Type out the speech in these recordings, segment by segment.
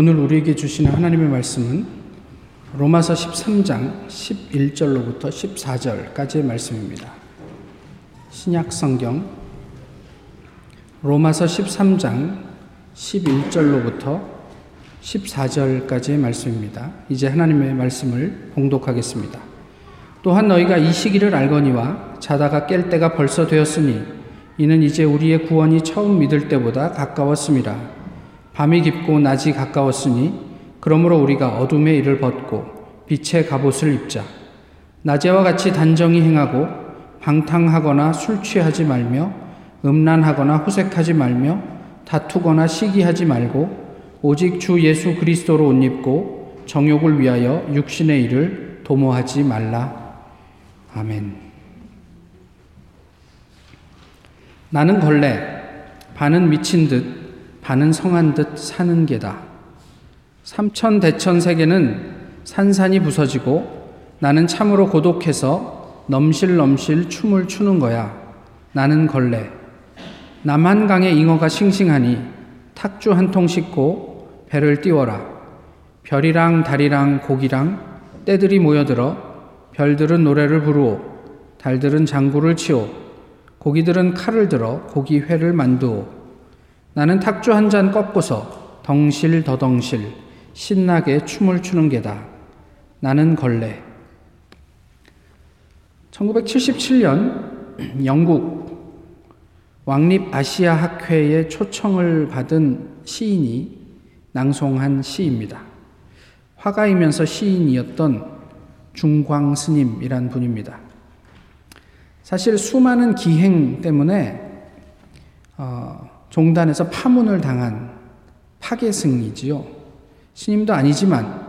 오늘 우리에게 주시는 하나님의 말씀은 로마서 13장 11절로부터 14절까지의 말씀입니다. 신약 성경 로마서 13장 11절로부터 14절까지의 말씀입니다. 이제 하나님의 말씀을 봉독하겠습니다. 또한 너희가 이 시기를 알거니와 자다가 깰 때가 벌써 되었으니 이는 이제 우리의 구원이 처음 믿을 때보다 가까웠습니다. 밤이 깊고 낮이 가까웠으니 그러므로 우리가 어둠의 일을 벗고 빛의 갑옷을 입자. 낮에와 같이 단정히 행하고 방탕하거나 술 취하지 말며 음란하거나 호색하지 말며 다투거나 시기하지 말고 오직 주 예수 그리스도로 옷 입고 정욕을 위하여 육신의 일을 도모하지 말라. 아멘. 나는 걸레, 반은 미친 듯 반은 성한 듯 사는 게다. 삼천 대천 세계는 산산이 부서지고 나는 참으로 고독해서 넘실넘실 춤을 추는 거야. 나는 걸레. 남한강에 잉어가 싱싱하니 탁주 한 통 싣고 배를 띄워라. 별이랑 달이랑 고기랑 떼들이 모여들어 별들은 노래를 부르오. 달들은 장구를 치오. 고기들은 칼을 들어 고기 회를 만두오. 나는 탁주 한 잔 꺾고서 덩실 더덩실 신나게 춤을 추는 게다. 나는 걸레. 1977년 영국 왕립 아시아 학회의 초청을 받은 시인이 낭송한 시입니다. 화가이면서 시인이었던 중광 스님이란 분입니다. 사실 수많은 기행 때문에 어, 종단에서 파문을 당한 파괴승이지요. 스님도 아니지만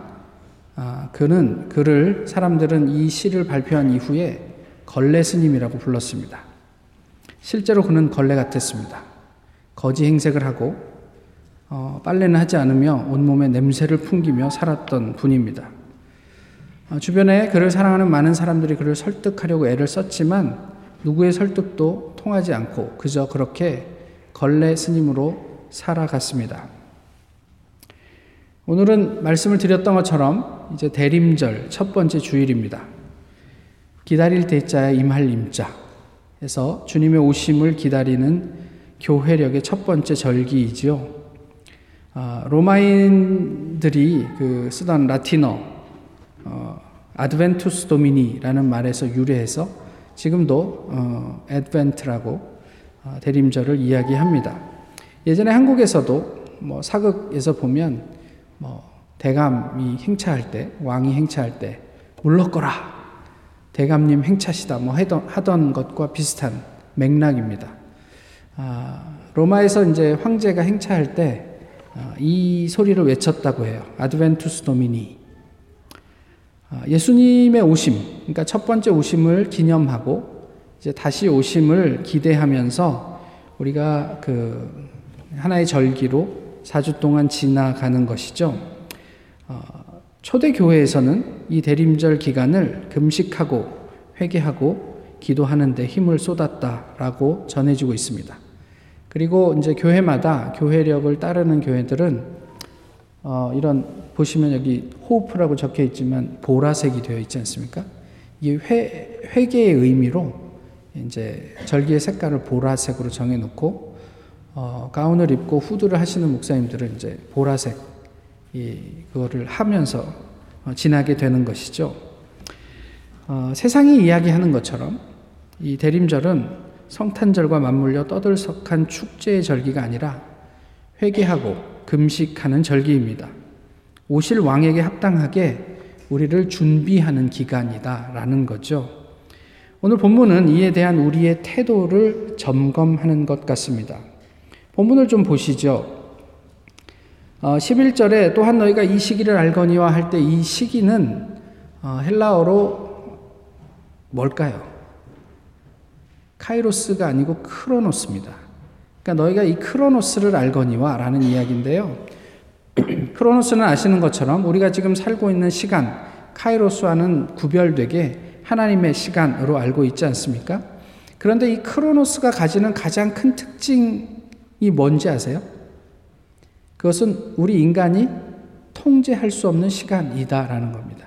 아, 그는 그를 사람들은 이 시를 발표한 이후에 걸레 스님이라고 불렀습니다. 실제로 그는 걸레 같았습니다. 거지 행색을 하고 어, 빨래는 하지 않으며 온몸에 냄새를 풍기며 살았던 분입니다. 어, 주변에 그를 사랑하는 많은 사람들이 그를 설득하려고 애를 썼지만 누구의 설득도 통하지 않고 그저 그렇게 걸레 스님으로 살아갔습니다. 오늘은 말씀을 드렸던 것처럼 이제 대림절 첫 번째 주일입니다. 기다릴 대자에 임할 임자 해서 주님의 오심을 기다리는 교회력의 첫 번째 절기이지요. 아, 로마인들이 그 쓰던 라틴어 어, 아드벤투스 도미니라는 말에서 유래해서 지금도 어, 아, 대림절을 이야기합니다. 예전에 한국에서도 뭐 사극에서 보면 뭐 대감이 행차할 때 왕이 행차할 때 물러거라 대감님 행차시다 뭐 하던, 하던 것과 비슷한 맥락입니다. 아, 로마에서 이제 황제가 행차할 때이 아, 소리를 외쳤다고 해요. 아드벤투스 도미니. 아, 예수님의 오심, 그러니까 첫 번째 오심을 기념하고 이제 다시 오심을 기대하면서 우리가 그 하나의 절기로 4주 동안 지나가는 것이죠. 어, 초대 교회에서는 이 대림절 기간을 금식하고 회개하고 기도하는데 힘을 쏟았다라고 전해지고 있습니다. 그리고 이제 교회마다 교회력을 따르는 교회들은 어, 이런 보시면 여기 호프라고 적혀 있지만 보라색이 되어 있지 않습니까? 이게 회, 회개의 의미로 이제 절기의 색깔을 보라색으로 정해놓고 어, 가운을 입고 후드를 하시는 목사님들은 이제 보라색 이 그거를 하면서 어, 지나게 되는 것이죠. 어, 세상이 이야기하는 것처럼 이 대림절은 성탄절과 맞물려 떠들썩한 축제의 절기가 아니라 회개하고 금식하는 절기입니다. 오실 왕에게 합당하게 우리를 준비하는 기간이다라는 거죠. 오늘 본문은 이에 대한 우리의 태도를 점검하는 것 같습니다. 본문을 좀 보시죠. 어, 11절에 또한 너희가 이 시기를 알거니와 할 때 이 시기는 어, 헬라어로 뭘까요? 카이로스가 아니고 크로노스입니다. 그러니까 너희가 이 크로노스를 알거니와 라는 이야기인데요. 크로노스는 아시는 것처럼 우리가 지금 살고 있는 시간, 카이로스와는 구별되게 하나님의 시간으로 알고 있지 않습니까? 그런데 이 크로노스가 가지는 가장 큰 특징이 뭔지 아세요? 그것은 우리 인간이 통제할 수 없는 시간이다라는 겁니다.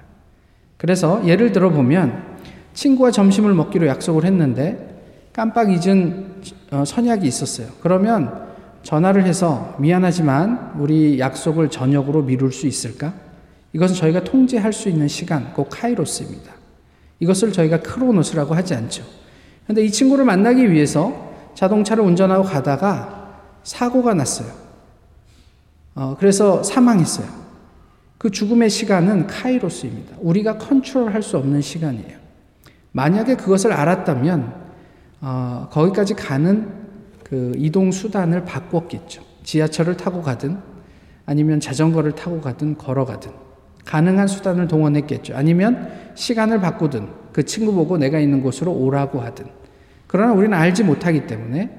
그래서 예를 들어 보면 친구와 점심을 먹기로 약속을 했는데 깜빡 잊은 어, 선약이 있었어요. 그러면 전화를 해서 미안하지만 우리 약속을 저녁으로 미룰 수 있을까? 이것은 저희가 통제할 수 있는 시간, 곧 카이로스입니다. 이것을 저희가 크로노스라고 하지 않죠. 그런데 이 친구를 만나기 위해서 자동차를 운전하고 가다가 사고가 났어요. 어, 그래서 사망했어요. 그 죽음의 시간은 카이로스입니다. 우리가 컨트롤할 수 없는 시간이에요. 만약에 그것을 알았다면 어, 거기까지 가는 그 이동 수단을 바꿨겠죠. 지하철을 타고 가든 아니면 자전거를 타고 가든 걸어가든 가능한 수단을 동원했겠죠. 아니면 시간을 바꾸든 그 친구 보고 내가 있는 곳으로 오라고 하든. 그러나 우리는 알지 못하기 때문에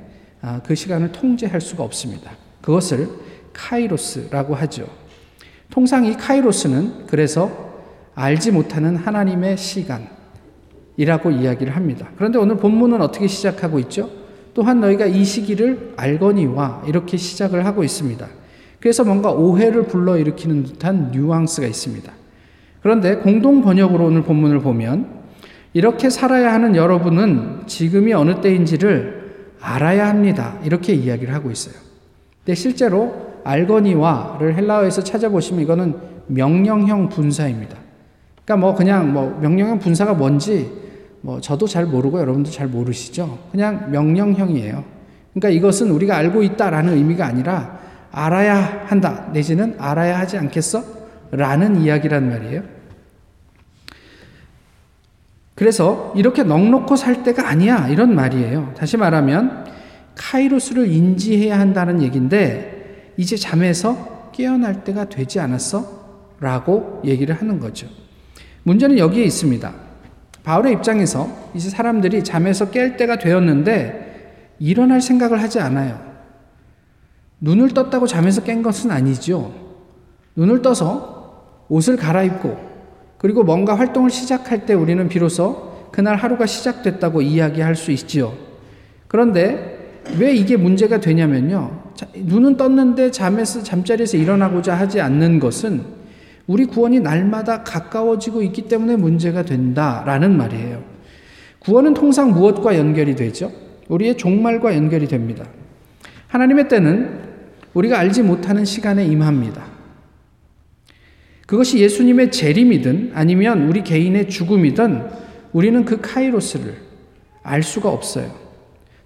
아, 그 시간을 통제할 수가 없습니다. 그것을 카이로스라고 하죠. 통상 이 카이로스는 그래서 알지 못하는 하나님의 시간이라고 이야기를 합니다. 그런데 오늘 본문은 어떻게 시작하고 있죠? 또한 너희가 이 시기를 알거니와 이렇게 시작을 하고 있습니다. 그래서 뭔가 오해를 불러일으키는 듯한 뉘앙스가 있습니다. 그런데 공동 번역으로 오늘 본문을 보면 이렇게 살아야 하는 여러분은 지금이 어느 때인지를 알아야 합니다. 이렇게 이야기를 하고 있어요. 근데 실제로 알거니와를 헬라어에서 찾아보시면 이거는 명령형 분사입니다. 그러니까 뭐 그냥 뭐 명령형 분사가 뭔지 뭐 저도 잘 모르고 여러분도 잘 모르시죠? 그냥 명령형이에요. 그러니까 이것은 우리가 알고 있다라는 의미가 아니라 알아야 한다, 내지는 알아야 하지 않겠어? 라는 이야기란 말이에요. 그래서 이렇게 넉넉고 살 때가 아니야, 이런 말이에요. 다시 말하면, 카이로스를 인지해야 한다는 얘기인데, 이제 잠에서 깨어날 때가 되지 않았어? 라고 얘기를 하는 거죠. 문제는 여기에 있습니다. 바울의 입장에서 이제 사람들이 잠에서 깰 때가 되었는데, 일어날 생각을 하지 않아요. 눈을 떴다고 잠에서 깬 것은 아니죠. 눈을 떠서 옷을 갈아입고 그리고 뭔가 활동을 시작할 때 우리는 비로소 그날 하루가 시작됐다고 이야기할 수 있지요. 그런데 왜 이게 문제가 되냐면요. 눈은 떴는데 잠에서 잠자리에서 일어나고자 하지 않는 것은 우리 구원이 날마다 가까워지고 있기 때문에 문제가 된다라는 말이에요. 구원은 통상 무엇과 연결이 되죠? 우리의 종말과 연결이 됩니다. 하나님의 때는 우리가 알지 못하는 시간에 임합니다. 그것이 예수님의 재림이든 아니면 우리 개인의 죽음이든 우리는 그 카이로스를 알 수가 없어요.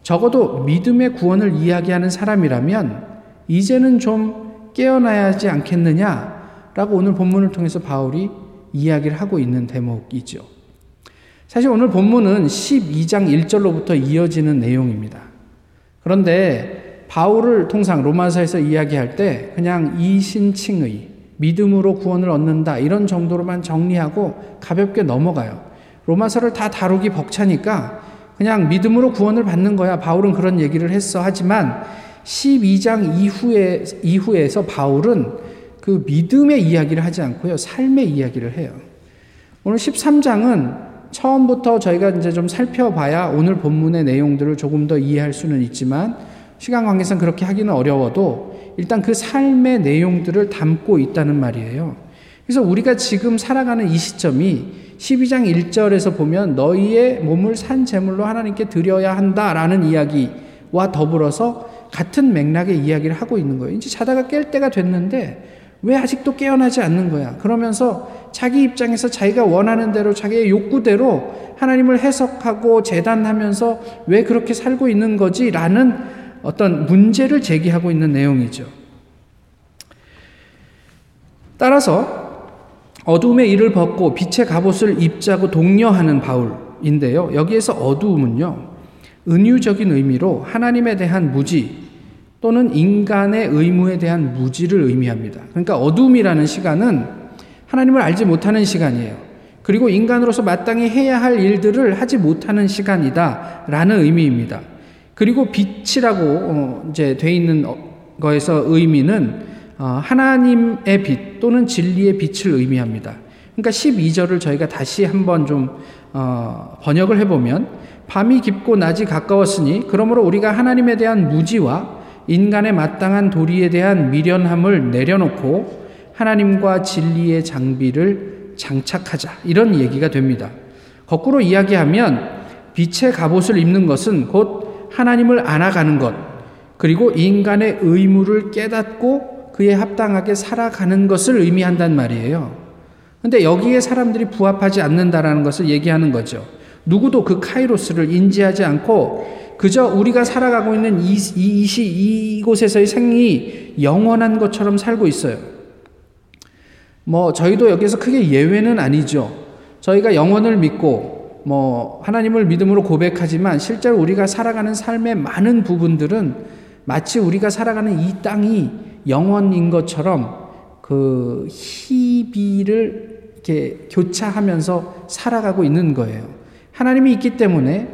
적어도 믿음의 구원을 이야기하는 사람이라면 이제는 좀 깨어나야 하지 않겠느냐라고 오늘 본문을 통해서 바울이 이야기를 하고 있는 대목이죠. 사실 오늘 본문은 12장 1절로부터 이어지는 내용입니다. 그런데 바울을 통상 로마서에서 이야기할 때 그냥 이신칭의 믿음으로 구원을 얻는다 이런 정도로만 정리하고 가볍게 넘어가요. 로마서를 다 다루기 벅차니까 그냥 믿음으로 구원을 받는 거야. 바울은 그런 얘기를 했어. 하지만 12장 이후에 이후에서 바울은 그 믿음의 이야기를 하지 않고요. 삶의 이야기를 해요. 오늘 13장은 처음부터 저희가 이제 좀 살펴봐야 오늘 본문의 내용들을 조금 더 이해할 수는 있지만 시간 관계상 그렇게 하기는 어려워도 일단 그 삶의 내용들을 담고 있다는 말이에요. 그래서 우리가 지금 살아가는 이 시점이 12장 1절에서 보면 너희의 몸을 산 제물로 하나님께 드려야 한다라는 이야기와 더불어서 같은 맥락의 이야기를 하고 있는 거예요. 이제 자다가 깰 때가 됐는데 왜 아직도 깨어나지 않는 거야? 그러면서 자기 입장에서 자기가 원하는 대로 자기의 욕구대로 하나님을 해석하고 재단하면서 왜 그렇게 살고 있는 거지? 라는 어떤 문제를 제기하고 있는 내용이죠. 따라서 어둠의 일을 벗고 빛의 갑옷을 입자고 독려하는 바울인데요. 여기에서 어두움은요, 은유적인 의미로 하나님에 대한 무지 또는 인간의 의무에 대한 무지를 의미합니다. 그러니까 어둠이라는 시간은 하나님을 알지 못하는 시간이에요. 그리고 인간으로서 마땅히 해야 할 일들을 하지 못하는 시간이다 라는 의미입니다. 그리고 빛이라고 어, 이제 돼 있는 어, 거에서 의미는 어, 하나님의 빛 또는 진리의 빛을 의미합니다. 그러니까 12절을 저희가 다시 한번 좀 번역을 해보면 밤이 깊고 낮이 가까웠으니 그러므로 우리가 하나님에 대한 무지와 인간의 마땅한 도리에 대한 미련함을 내려놓고 하나님과 진리의 장비를 장착하자. 이런 얘기가 됩니다. 거꾸로 이야기하면 빛의 갑옷을 입는 것은 곧 하나님을 안아가는 것, 그리고 인간의 의무를 깨닫고 그에 합당하게 살아가는 것을 의미한단 말이에요. 근데 여기에 사람들이 부합하지 않는다라는 것을 얘기하는 거죠. 누구도 그 카이로스를 인지하지 않고 그저 우리가 살아가고 있는 이, 이, 이, 이곳에서의 생이 영원한 것처럼 살고 있어요. 뭐, 저희도 여기서 크게 예외는 아니죠. 저희가 영원을 믿고, 뭐, 하나님을 믿음으로 고백하지만 실제로 우리가 살아가는 삶의 많은 부분들은 마치 우리가 살아가는 이 땅이 영원인 것처럼 그 희비를 이렇게 교차하면서 살아가고 있는 거예요. 하나님이 있기 때문에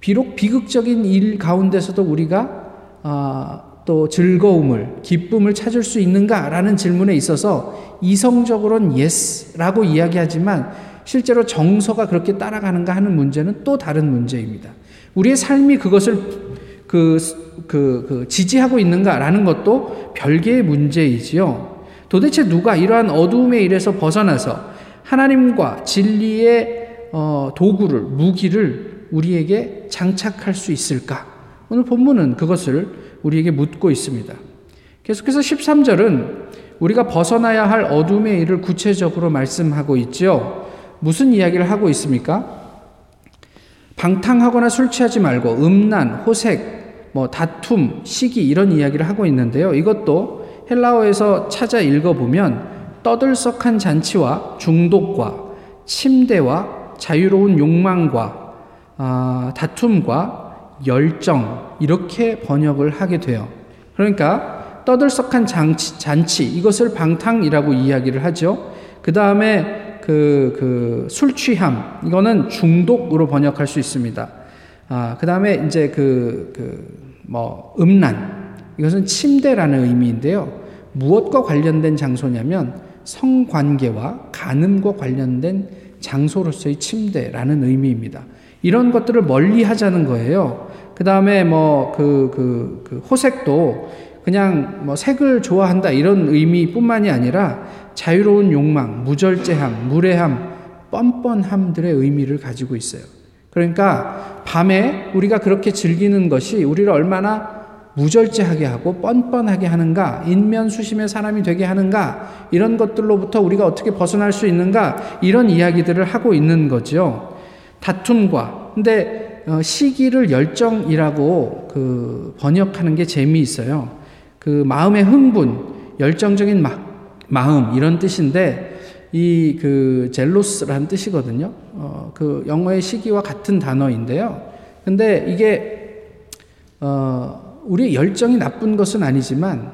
비록 비극적인 일 가운데서도 우리가 아, 또 즐거움을, 기쁨을 찾을 수 있는가라는 질문에 있어서 이성적으로는 yes라고 이야기하지만 실제로 정서가 그렇게 따라가는가 하는 문제는 또 다른 문제입니다. 우리의 삶이 그것을 그, 그, 그 지지하고 있는가라는 것도 별개의 문제이지요. 도대체 누가 이러한 어두움의 일에서 벗어나서 하나님과 진리의 어, 도구를, 무기를 우리에게 장착할 수 있을까? 오늘 본문은 그것을 우리에게 묻고 있습니다. 계속해서 13절은 우리가 벗어나야 할 어둠의 일을 구체적으로 말씀하고 있죠. 무슨 이야기를 하고 있습니까? 방탕하거나 술 취하지 말고 음란, 호색, 뭐 다툼, 시기 이런 이야기를 하고 있는데요. 이것도 헬라어에서 찾아 읽어보면 떠들썩한 잔치와 중독과 침대와 자유로운 욕망과 아, 다툼과 열정 이렇게 번역을 하게 돼요. 그러니까 떠들썩한 잔치, 잔치 이것을 방탕이라고 이야기를 하죠. 그 다음에 그, 그, 술 취함, 이거는 중독으로 번역할 수 있습니다. 아, 그 다음에 이제 그, 그, 뭐, 음란. 이것은 침대라는 의미인데요. 무엇과 관련된 장소냐면 성관계와 간음과 관련된 장소로서의 침대라는 의미입니다. 이런 것들을 멀리 하자는 거예요. 그 다음에 뭐, 그, 그, 그 호색도 그냥 뭐 색을 좋아한다 이런 의미뿐만이 아니라 자유로운 욕망, 무절제함, 무례함, 뻔뻔함들의 의미를 가지고 있어요. 그러니까 밤에 우리가 그렇게 즐기는 것이 우리를 얼마나 무절제하게 하고 뻔뻔하게 하는가, 인면수심의 사람이 되게 하는가, 이런 것들로부터 우리가 어떻게 벗어날 수 있는가, 이런 이야기들을 하고 있는 거죠. 다툼과. 근데 어, 시기를 열정이라고 그 번역하는 게 재미있어요. 그 마음의 흥분, 열정적인 마, 마음, 이런 뜻인데, 이 그 젤로스라는 뜻이거든요. 어, 그 영어의 시기와 같은 단어인데요. 근데 이게 어, 우리의 열정이 나쁜 것은 아니지만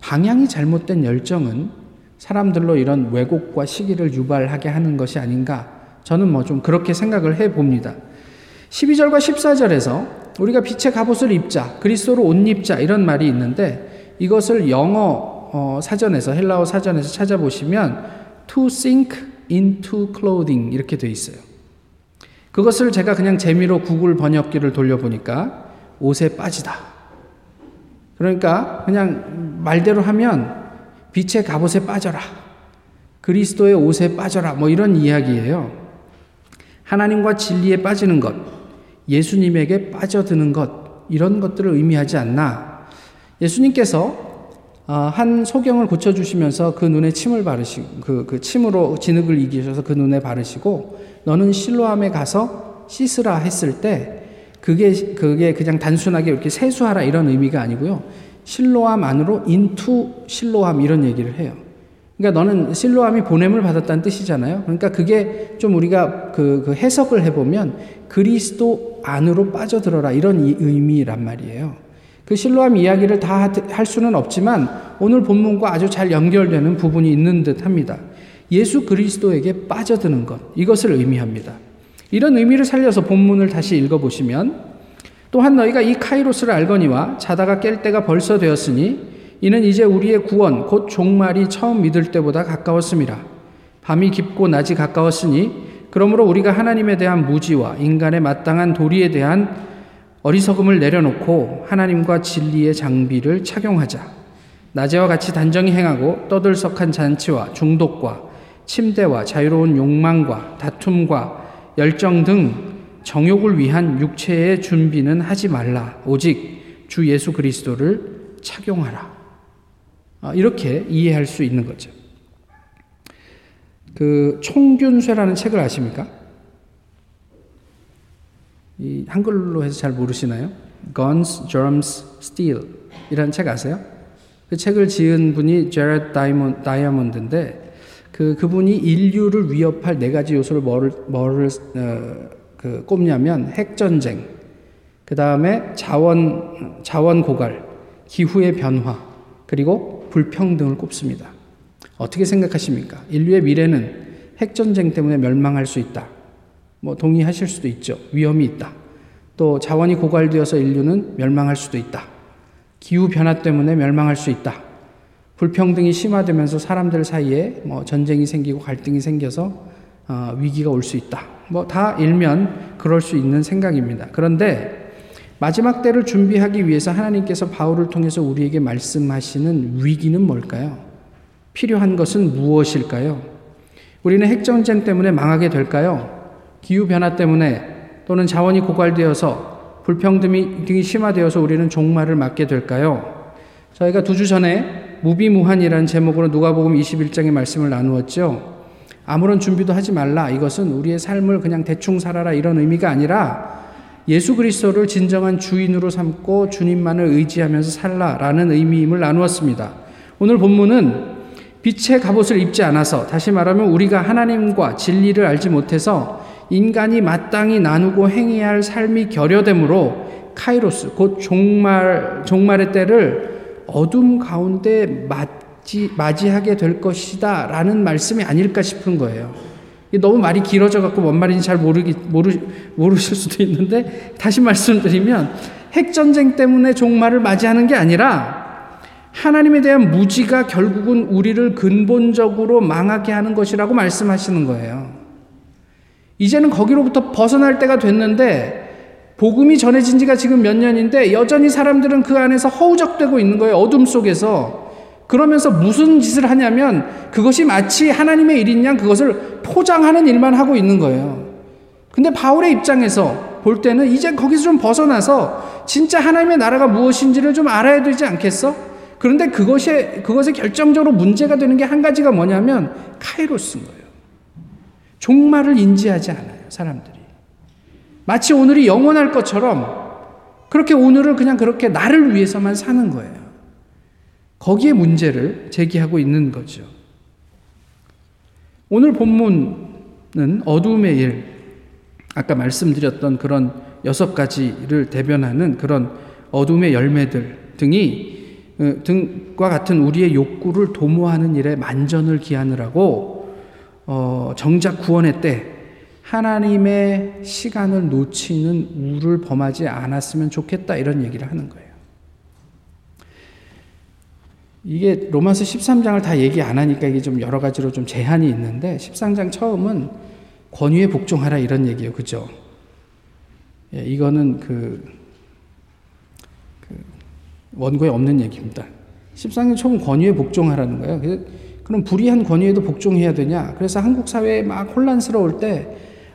방향이 잘못된 열정은 사람들로 이런 왜곡과 시기를 유발하게 하는 것이 아닌가. 저는 뭐 좀 그렇게 생각을 해 봅니다. 12절과 14절에서 우리가 빛의 갑옷을 입자, 그리스도로 옷 입자 이런 말이 있는데 이것을 영어 어, 사전에서 헬라어 사전에서 찾아보시면 to sink into clothing 이렇게 돼 있어요. 그것을 제가 그냥 재미로 구글 번역기를 돌려보니까 옷에 빠지다. 그러니까 그냥 말대로 하면 빛의 갑옷에 빠져라. 그리스도의 옷에 빠져라. 뭐 이런 이야기예요. 하나님과 진리에 빠지는 것, 예수님에게 빠져드는 것, 이런 것들을 의미하지 않나. 예수님께서 아, 한 소경을 고쳐주시면서 그 눈에 침을 바르시고, 그, 그 침으로 진흙을 이기셔서 그 눈에 바르시고, 너는 실로암에 가서 씻으라 했을 때, 그게, 그게 그냥 단순하게 이렇게 세수하라 이런 의미가 아니고요. 실로암 안으로 인투 실로암 이런 얘기를 해요. 그러니까 너는 실로암이 보냄을 받았다는 뜻이잖아요. 그러니까 그게 좀 우리가 그, 그 해석을 해보면 그리스도 안으로 빠져들어라 이런 의미란 말이에요. 그 실로암 이야기를 다 할 수는 없지만 오늘 본문과 아주 잘 연결되는 부분이 있는 듯 합니다. 예수 그리스도에게 빠져드는 것, 이것을 의미합니다. 이런 의미를 살려서 본문을 다시 읽어보시면 또한 너희가 이 카이로스를 알거니와 자다가 깰 때가 벌써 되었으니 이는 이제 우리의 구원 곧 종말이 처음 믿을 때보다 가까웠습니다. 밤이 깊고 낮이 가까웠으니 그러므로 우리가 하나님에 대한 무지와 인간의 마땅한 도리에 대한 어리석음을 내려놓고 하나님과 진리의 장비를 착용하자. 낮에와 같이 단정히 행하고 떠들썩한 잔치와 중독과 침대와 자유로운 욕망과 다툼과 열정 등 정욕을 위한 육체의 준비는 하지 말라. 오직 주 예수 그리스도를 착용하라. 아, 이렇게 이해할 수 있는 거죠. 그 총균쇠라는 책을 아십니까? 이 한글로 해서 잘 모르시나요? Guns, Germs, Steel 이라는 책 아세요? 그 책을 지은 분이 제렛 다이몬, 다이아몬드인데 그 그분이 인류를 위협할 네 가지 요소를 뭐를 뭐를 어, 그 꼽냐면 핵 전쟁, 그 다음에 자원 자원 고갈, 기후의 변화, 그리고 불평등을 꼽습니다. 어떻게 생각하십니까? 인류의 미래는 핵 전쟁 때문에 멸망할 수 있다. 뭐 동의하실 수도 있죠. 위험이 있다. 또 자원이 고갈되어서 인류는 멸망할 수도 있다. 기후 변화 때문에 멸망할 수 있다. 불평등이 심화되면서 사람들 사이에 뭐 전쟁이 생기고 갈등이 생겨서 어, 위기가 올 수 있다. 뭐 다 일면 그럴 수 있는 생각입니다. 그런데 마지막 때를 준비하기 위해서 하나님께서 바울을 통해서 우리에게 말씀하시는 위기는 뭘까요? 필요한 것은 무엇일까요? 우리는 핵전쟁 때문에 망하게 될까요? 기후변화 때문에 또는 자원이 고갈되어서 불평등이 심화되어서 우리는 종말을 맞게 될까요? 저희가 두 주 전에 무비무한이라는 제목으로 누가복음 21장의 말씀을 나누었죠. 아무런 준비도 하지 말라. 이것은 우리의 삶을 그냥 대충 살아라 이런 의미가 아니라 예수 그리스도를 진정한 주인으로 삼고 주님만을 의지하면서 살라라는 의미임을 나누었습니다. 오늘 본문은 빛의 갑옷을 입지 않아서 다시 말하면 우리가 하나님과 진리를 알지 못해서 인간이 마땅히 나누고 행해야 할 삶이 결여되므로 카이로스 곧 종말 종말의 때를 어둠 가운데 맞지 맞이하게 될 것이다라는 말씀이 아닐까 싶은 거예요. 너무 말이 길어져 갖고 뭔 말인지 잘 모르기 모르 모르실 수도 있는데 다시 말씀드리면 핵 전쟁 때문에 종말을 맞이하는 게 아니라 하나님에 대한 무지가 결국은 우리를 근본적으로 망하게 하는 것이라고 말씀하시는 거예요. 이제는 거기로부터 벗어날 때가 됐는데 복음이 전해진 지가 지금 몇 년인데 여전히 사람들은 그 안에서 허우적대고 있는 거예요. 어둠 속에서. 그러면서 무슨 짓을 하냐면 그것이 마치 하나님의 일인 양 그것을 포장하는 일만 하고 있는 거예요. 근데 바울의 입장에서 볼 때는 이제 거기서 좀 벗어나서 진짜 하나님의 나라가 무엇인지를 좀 알아야 되지 않겠어? 그런데 그것이, 그것에 결정적으로 문제가 되는 게 한 가지가 뭐냐면 카이로스인 거예요. 종말을 인지하지 않아요, 사람들이. 마치 오늘이 영원할 것처럼 그렇게 오늘을 그냥 그렇게 나를 위해서만 사는 거예요. 거기에 문제를 제기하고 있는 거죠. 오늘 본문은 어둠의 일, 아까 말씀드렸던 그런 여섯 가지를 대변하는 그런 어둠의 열매들 등이 어, 등과 같은 우리의 욕구를 도모하는 일에 만전을 기하느라고 어, 정작 구원의 때 하나님의 시간을 놓치는 우를 범하지 않았으면 좋겠다 이런 얘기를 하는 거예요. 이게 로마서 13장을 다 얘기 안 하니까 이게 좀 여러 가지로 좀 제한이 있는데 13장 처음은 권위에 복종하라 이런 얘기예요. 그죠? 예, 이거는 그, 그, 원고에 없는 얘기입니다. 13장 처음 권위에 복종하라는 거예요. 그럼 불의한 권위에도 복종해야 되냐? 그래서 한국 사회에 막 혼란스러울 때,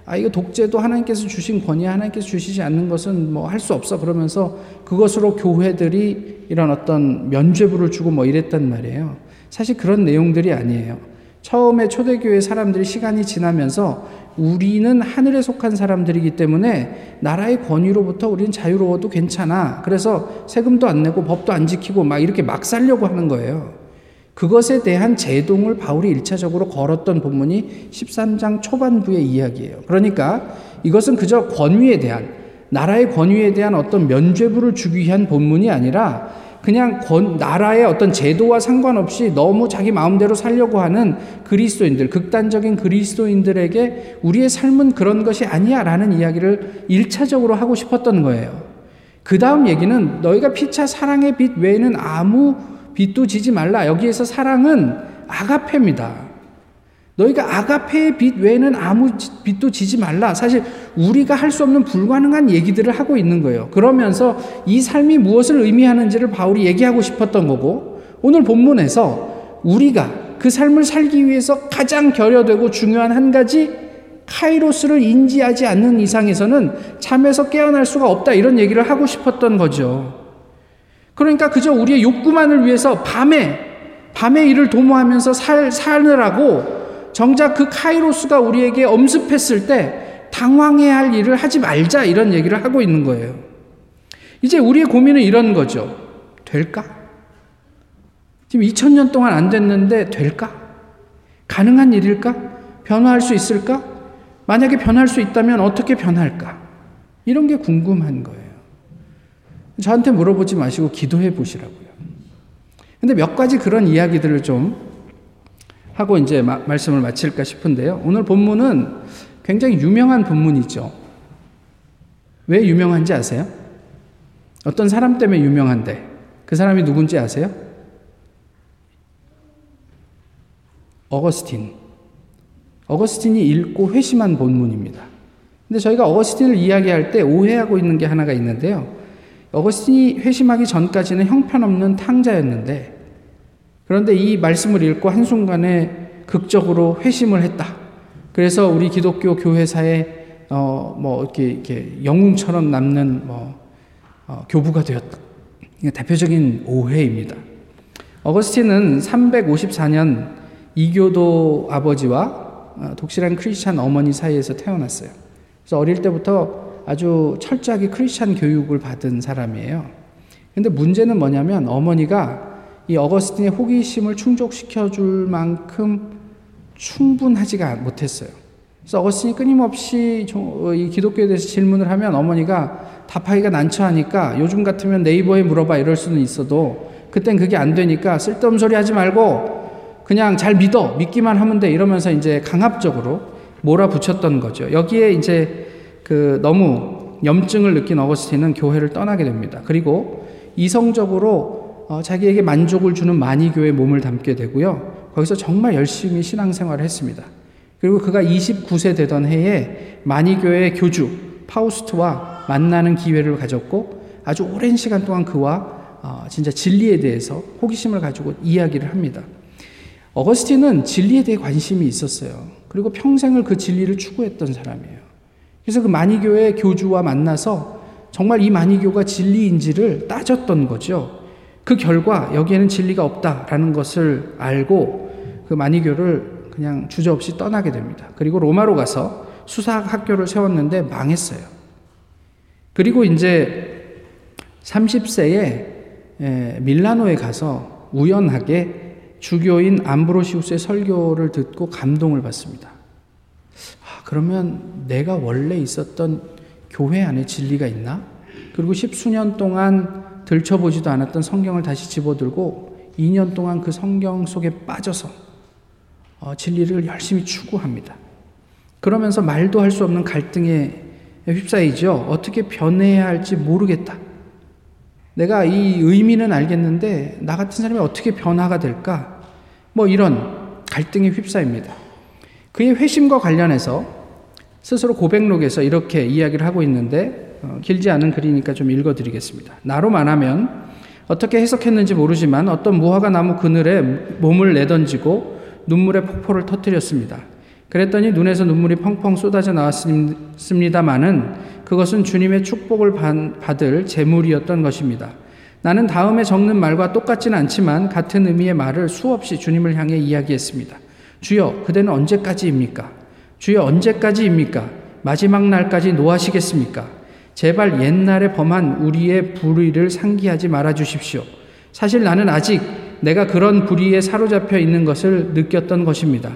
아, 이거 독재도 하나님께서 주신 권위, 하나님께서 주시지 않는 것은 뭐 할 수 없어. 그러면서 그것으로 교회들이 이런 어떤 면죄부를 주고 뭐 이랬단 말이에요. 사실 그런 내용들이 아니에요. 처음에 초대교회 사람들이 시간이 지나면서 우리는 하늘에 속한 사람들이기 때문에 나라의 권위로부터 우리는 자유로워도 괜찮아. 그래서 세금도 안 내고 법도 안 지키고 막 이렇게 막 살려고 하는 거예요. 그것에 대한 제동을 바울이 일차적으로 걸었던 본문이 13장 초반부의 이야기예요. 그러니까 이것은 그저 권위에 대한 나라의 권위에 대한 어떤 면죄부를 주기 위한 본문이 아니라 그냥 권, 나라의 어떤 제도와 상관없이 너무 자기 마음대로 살려고 하는 그리스도인들, 극단적인 그리스도인들에게 우리의 삶은 그런 것이 아니야 라는 이야기를 일차적으로 하고 싶었던 거예요. 그 다음 얘기는 너희가 피차 사랑의 빛 외에는 아무 빛도 지지 말라. 여기에서 사랑은 아가페입니다. 너희가 아가페의 빛 외에는 아무 빛도 지지 말라. 사실 우리가 할 수 없는 불가능한 얘기들을 하고 있는 거예요. 그러면서 이 삶이 무엇을 의미하는지를 바울이 얘기하고 싶었던 거고, 오늘 본문에서 우리가 그 삶을 살기 위해서 가장 결여되고 중요한 한 가지 카이로스를 인지하지 않는 이상에서는 잠에서 깨어날 수가 없다 이런 얘기를 하고 싶었던 거죠. 그러니까 그저 우리의 욕구만을 위해서 밤에 밤에 일을 도모하면서 살 사느라고 정작 그 카이로스가 우리에게 엄습했을 때 당황해야 할 일을 하지 말자 이런 얘기를 하고 있는 거예요. 이제 우리의 고민은 이런 거죠. 될까? 지금 2000년 동안 안 됐는데 될까? 가능한 일일까? 변화할 수 있을까? 만약에 변할 수 있다면 어떻게 변할까? 이런 게 궁금한 거예요. 저한테 물어보지 마시고 기도해 보시라고요. 근데 몇 가지 그런 이야기들을 좀 하고 이제 마, 말씀을 마칠까 싶은데요. 오늘 본문은 굉장히 유명한 본문이죠. 왜 유명한지 아세요? 어떤 사람 때문에 유명한데 그 사람이 누군지 아세요? 어거스틴. 어거스틴이 읽고 회심한 본문입니다. 근데 저희가 어거스틴을 이야기할 때 오해하고 있는 게 하나가 있는데요. 어거스틴이 회심하기 전까지는 형편없는 탕자였는데 그런데 이 말씀을 읽고 한순간에 극적으로 회심을 했다. 그래서 우리 기독교 교회사에 어, 뭐 이렇게, 이렇게 영웅처럼 남는 뭐 어, 교부가 되었다. 대표적인 오해입니다. 어거스틴은 354년 이교도 아버지와 어, 독실한 크리스찬 어머니 사이에서 태어났어요. 그래서 어릴 때부터 아주 철저하게 크리스찬 교육을 받은 사람이에요. 근데 문제는 뭐냐면 어머니가 이 어거스틴의 호기심을 충족시켜 줄 만큼 충분하지가 못했어요. 그래서 어거스틴이 끊임없이 이 기독교에 대해서 질문을 하면 어머니가 답하기가 난처하니까 요즘 같으면 네이버에 물어봐 이럴 수는 있어도 그땐 그게 안 되니까 쓸데없는 소리 하지 말고 그냥 잘 믿어 믿기만 하면 돼 이러면서 이제 강압적으로 몰아붙였던 거죠. 여기에 이제 그 너무 염증을 느낀 어거스틴은 교회를 떠나게 됩니다. 그리고 이성적으로 어, 자기에게 만족을 주는 마니교에 몸을 담게 되고요. 거기서 정말 열심히 신앙생활을 했습니다. 그리고 그가 29세 되던 해에 마니교의 교주 파우스트와 만나는 기회를 가졌고 아주 오랜 시간 동안 그와 어, 진짜 진리에 대해서 호기심을 가지고 이야기를 합니다. 어거스틴은 진리에 대해 관심이 있었어요. 그리고 평생을 그 진리를 추구했던 사람이에요. 그래서 그 마니교의 교주와 만나서 정말 이 마니교가 진리인지를 따졌던 거죠. 그 결과 여기에는 진리가 없다라는 것을 알고 그 마니교를 그냥 주저없이 떠나게 됩니다. 그리고 로마로 가서 수사학 학교를 세웠는데 망했어요. 그리고 이제 30세에 밀라노에 가서 우연하게 주교인 암브로시우스의 설교를 듣고 감동을 받습니다. 그러면 내가 원래 있었던 교회 안에 진리가 있나? 그리고 십수년 동안 들춰보지도 않았던 성경을 다시 집어들고 2년 동안 그 성경 속에 빠져서 어, 진리를 열심히 추구합니다. 그러면서 말도 할 수 없는 갈등에 휩싸이죠. 어떻게 변해야 할지 모르겠다. 내가 이 의미는 알겠는데 나 같은 사람이 어떻게 변화가 될까? 뭐 이런 갈등에 휩싸입니다. 그의 회심과 관련해서 스스로 고백록에서 이렇게 이야기를 하고 있는데 어, 길지 않은 글이니까 좀 읽어드리겠습니다. 나로 말하면 어떻게 해석했는지 모르지만 어떤 무화과 나무 그늘에 몸을 내던지고 눈물의 폭포를 터뜨렸습니다. 그랬더니 눈에서 눈물이 펑펑 쏟아져 나왔습니다마는 그것은 주님의 축복을 받을 재물이었던 것입니다. 나는 다음에 적는 말과 똑같지는 않지만 같은 의미의 말을 수없이 주님을 향해 이야기했습니다. 주여, 그대는 언제까지입니까? 주여 언제까지입니까? 마지막 날까지 노하시겠습니까? 제발 옛날에 범한 우리의 불의를 상기하지 말아 주십시오. 사실 나는 아직 내가 그런 불의에 사로잡혀 있는 것을 느꼈던 것입니다.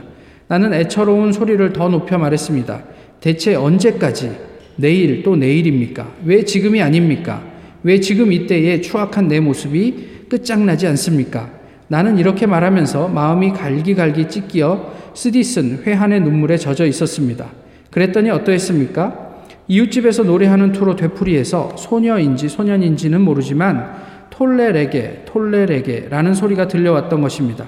나는 애처로운 소리를 더 높여 말했습니다. 대체 언제까지? 내일 또 내일입니까? 왜 지금이 아닙니까? 왜 지금 이때의 추악한 내 모습이 끝장나지 않습니까? 나는 이렇게 말하면서 마음이 갈기갈기 찢기어 쓰디쓴 회한의 눈물에 젖어 있었습니다. 그랬더니 어떠했습니까? 이웃집에서 노래하는 투로 되풀이해서 소녀인지 소년인지는 모르지만 톨레레게 톨레레게라는 소리가 들려왔던 것입니다.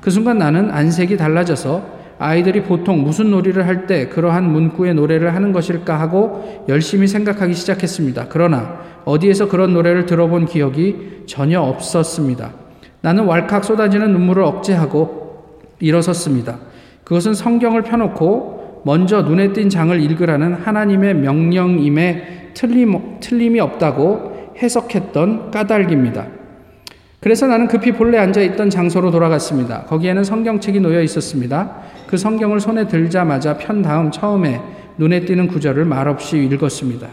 그 순간 나는 안색이 달라져서 아이들이 보통 무슨 놀이를 할 때 그러한 문구의 노래를 하는 것일까 하고 열심히 생각하기 시작했습니다. 그러나 어디에서 그런 노래를 들어본 기억이 전혀 없었습니다. 나는 왈칵 쏟아지는 눈물을 억제하고 일어섰습니다. 그것은 성경을 펴놓고 먼저 눈에 띈 장을 읽으라는 하나님의 명령임에 틀림, 틀림이 없다고 해석했던 까닭입니다. 그래서 나는 급히 본래 앉아 있던 장소로 돌아갔습니다. 거기에는 성경책이 놓여 있었습니다. 그 성경을 손에 들자마자 편 다음 처음에 눈에 띄는 구절을 말없이 읽었습니다.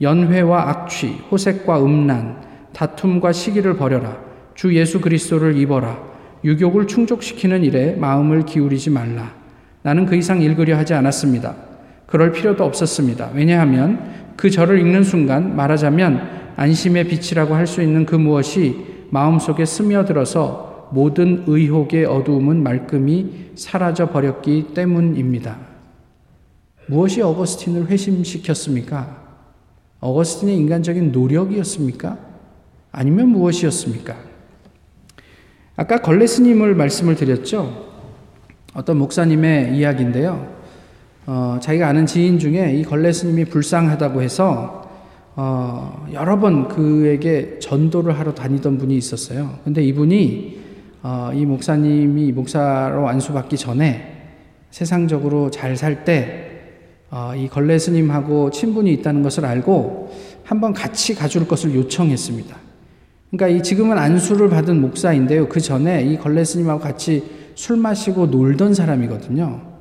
연회와 악취, 호색과 음란, 다툼과 시기를 버려라. 주 예수 그리스도를 입어라. 유욕을 충족시키는 일에 마음을 기울이지 말라. 나는 그 이상 읽으려 하지 않았습니다. 그럴 필요도 없었습니다. 왜냐하면 그 절을 읽는 순간 말하자면 안심의 빛이라고 할 수 있는 그 무엇이 마음속에 스며들어서 모든 의혹의 어두움은 말끔히 사라져 버렸기 때문입니다. 무엇이 어거스틴을 회심시켰습니까? 어거스틴의 인간적인 노력이었습니까? 아니면 무엇이었습니까? 아까 걸레 스님을 말씀을 드렸죠. 어떤 목사님의 이야기인데요. 어, 자기가 아는 지인 중에 이 걸레 스님이 불쌍하다고 해서 어, 여러 번 그에게 전도를 하러 다니던 분이 있었어요. 근데 이분이 어, 이 목사님이 목사로 안수받기 전에 세상적으로 잘 살 때, 어, 이 걸레 스님하고 친분이 있다는 것을 알고 한번 같이 가줄 것을 요청했습니다. 그러니까 이 지금은 안수를 받은 목사인데요. 그 전에 이 걸레 스님하고 같이 술 마시고 놀던 사람이거든요.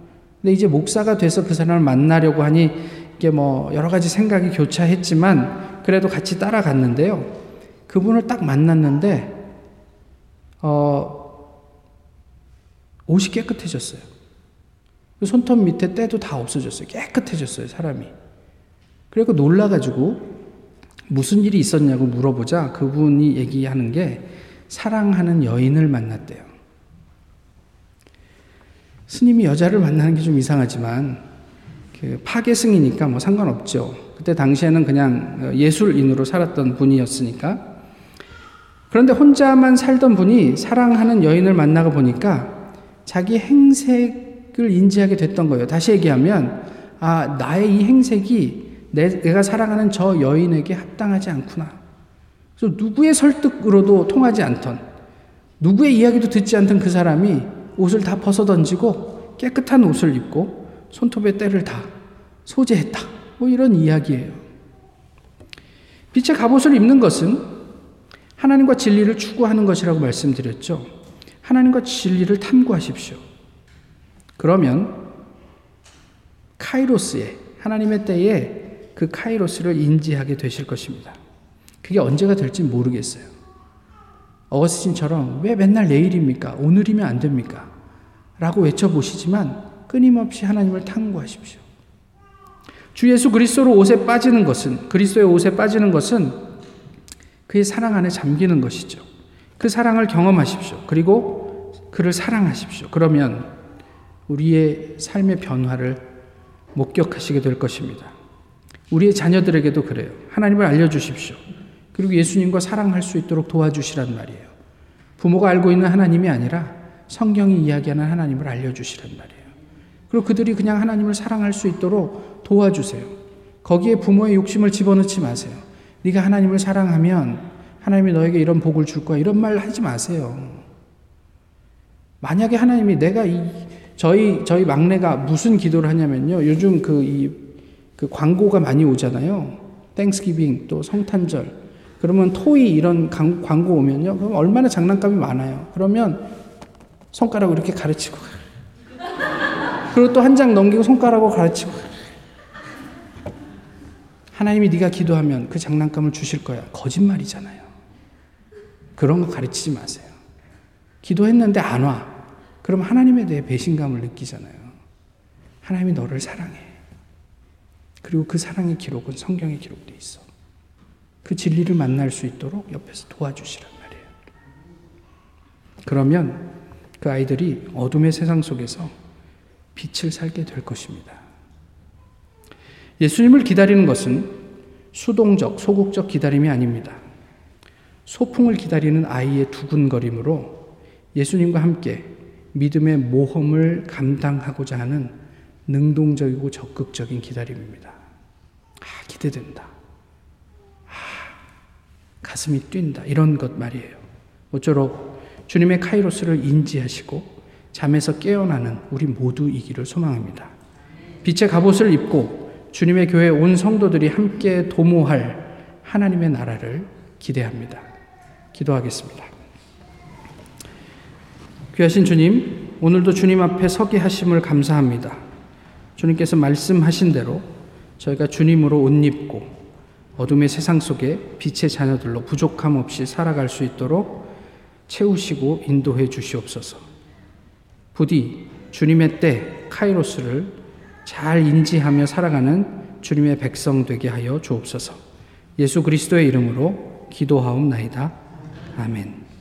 근데 이제 목사가 돼서 그 사람을 만나려고 하니 이게 뭐 여러 가지 생각이 교차했지만 그래도 같이 따라갔는데요. 그분을 딱 만났는데 어, 옷이 깨끗해졌어요. 그 손톱 밑에 때도 다 없어졌어요. 깨끗해졌어요, 사람이. 그리고 놀라가지고 무슨 일이 있었냐고 물어보자 그분이 얘기하는 게 사랑하는 여인을 만났대요. 스님이 여자를 만나는 게 좀 이상하지만 그 파괴승이니까 뭐 상관없죠. 그때 당시에는 그냥 예술인으로 살았던 분이었으니까. 그런데 혼자만 살던 분이 사랑하는 여인을 만나가 보니까 자기 행색을 인지하게 됐던 거예요. 다시 얘기하면, 아, 나의 이 행색이 내가 사랑하는 저 여인에게 합당하지 않구나. 그래서 누구의 설득으로도 통하지 않던, 누구의 이야기도 듣지 않던 그 사람이 옷을 다 벗어 던지고 깨끗한 옷을 입고 손톱에 때를 다 소재했다. 뭐 이런 이야기예요. 빛의 갑옷을 입는 것은 하나님과 진리를 추구하는 것이라고 말씀드렸죠. 하나님과 진리를 탐구하십시오. 그러면 카이로스에 하나님의 때에 그 카이로스를 인지하게 되실 것입니다. 그게 언제가 될지 모르겠어요. 어거스틴처럼 왜 맨날 내일입니까? 오늘이면 안 됩니까? 라고 외쳐보시지만 끊임없이 하나님을 탐구하십시오. 주 예수 그리스도로 옷에 빠지는 것은 그리스도의 옷에 빠지는 것은 그의 사랑 안에 잠기는 것이죠. 그 사랑을 경험하십시오. 그리고 그를 사랑하십시오. 그러면 우리의 삶의 변화를 목격하시게 될 것입니다. 우리의 자녀들에게도 그래요. 하나님을 알려주십시오. 그리고 예수님과 사랑할 수 있도록 도와주시란 말이에요. 부모가 알고 있는 하나님이 아니라 성경이 이야기하는 하나님을 알려주시란 말이에요. 그리고 그들이 그냥 하나님을 사랑할 수 있도록 도와주세요. 거기에 부모의 욕심을 집어넣지 마세요. 네가 하나님을 사랑하면 하나님이 너에게 이런 복을 줄 거야. 이런 말 하지 마세요. 만약에 하나님이 내가 이 저희 저희 막내가 무슨 기도를 하냐면요. 요즘 그 이 그 광고가 많이 오잖아요. 땡스기빙 또 성탄절. 그러면 토이 이런 광고 오면요. 그럼 얼마나 장난감이 많아요. 그러면 손가락으로 이렇게 가르치고 그리고 또 한 장 넘기고 손가락으로 가르치고 하나님이 네가 기도하면 그 장난감을 주실 거야. 거짓말이잖아요. 그런 거 가르치지 마세요. 기도했는데 안 와. 그럼 하나님에 대해 배신감을 느끼잖아요. 하나님이 너를 사랑해. 그리고 그 사랑의 기록은 성경에 기록돼 있어. 그 진리를 만날 수 있도록 옆에서 도와주시란 말이에요. 그러면 그 아이들이 어둠의 세상 속에서 빛을 살게 될 것입니다. 예수님을 기다리는 것은 수동적, 소극적 기다림이 아닙니다. 소풍을 기다리는 아이의 두근거림으로 예수님과 함께 믿음의 모험을 감당하고자 하는 능동적이고 적극적인 기다림입니다. 아, 기대된다. 아, 가슴이 뛴다. 이런 것 말이에요. 모쪼록 주님의 카이로스를 인지하시고 잠에서 깨어나는 우리 모두이기를 소망합니다. 빛의 갑옷을 입고 주님의 교회 온 성도들이 함께 도모할 하나님의 나라를 기대합니다. 기도하겠습니다. 귀하신 주님, 오늘도 주님 앞에 서게 하심을 감사합니다. 주님께서 말씀하신 대로 저희가 주님으로 옷 입고 어둠의 세상 속에 빛의 자녀들로 부족함 없이 살아갈 수 있도록 채우시고 인도해 주시옵소서. 부디 주님의 때 카이로스를 잘 인지하며 살아가는 주님의 백성 되게 하여 주옵소서. 예수 그리스도의 이름으로 기도하옵나이다. 아멘.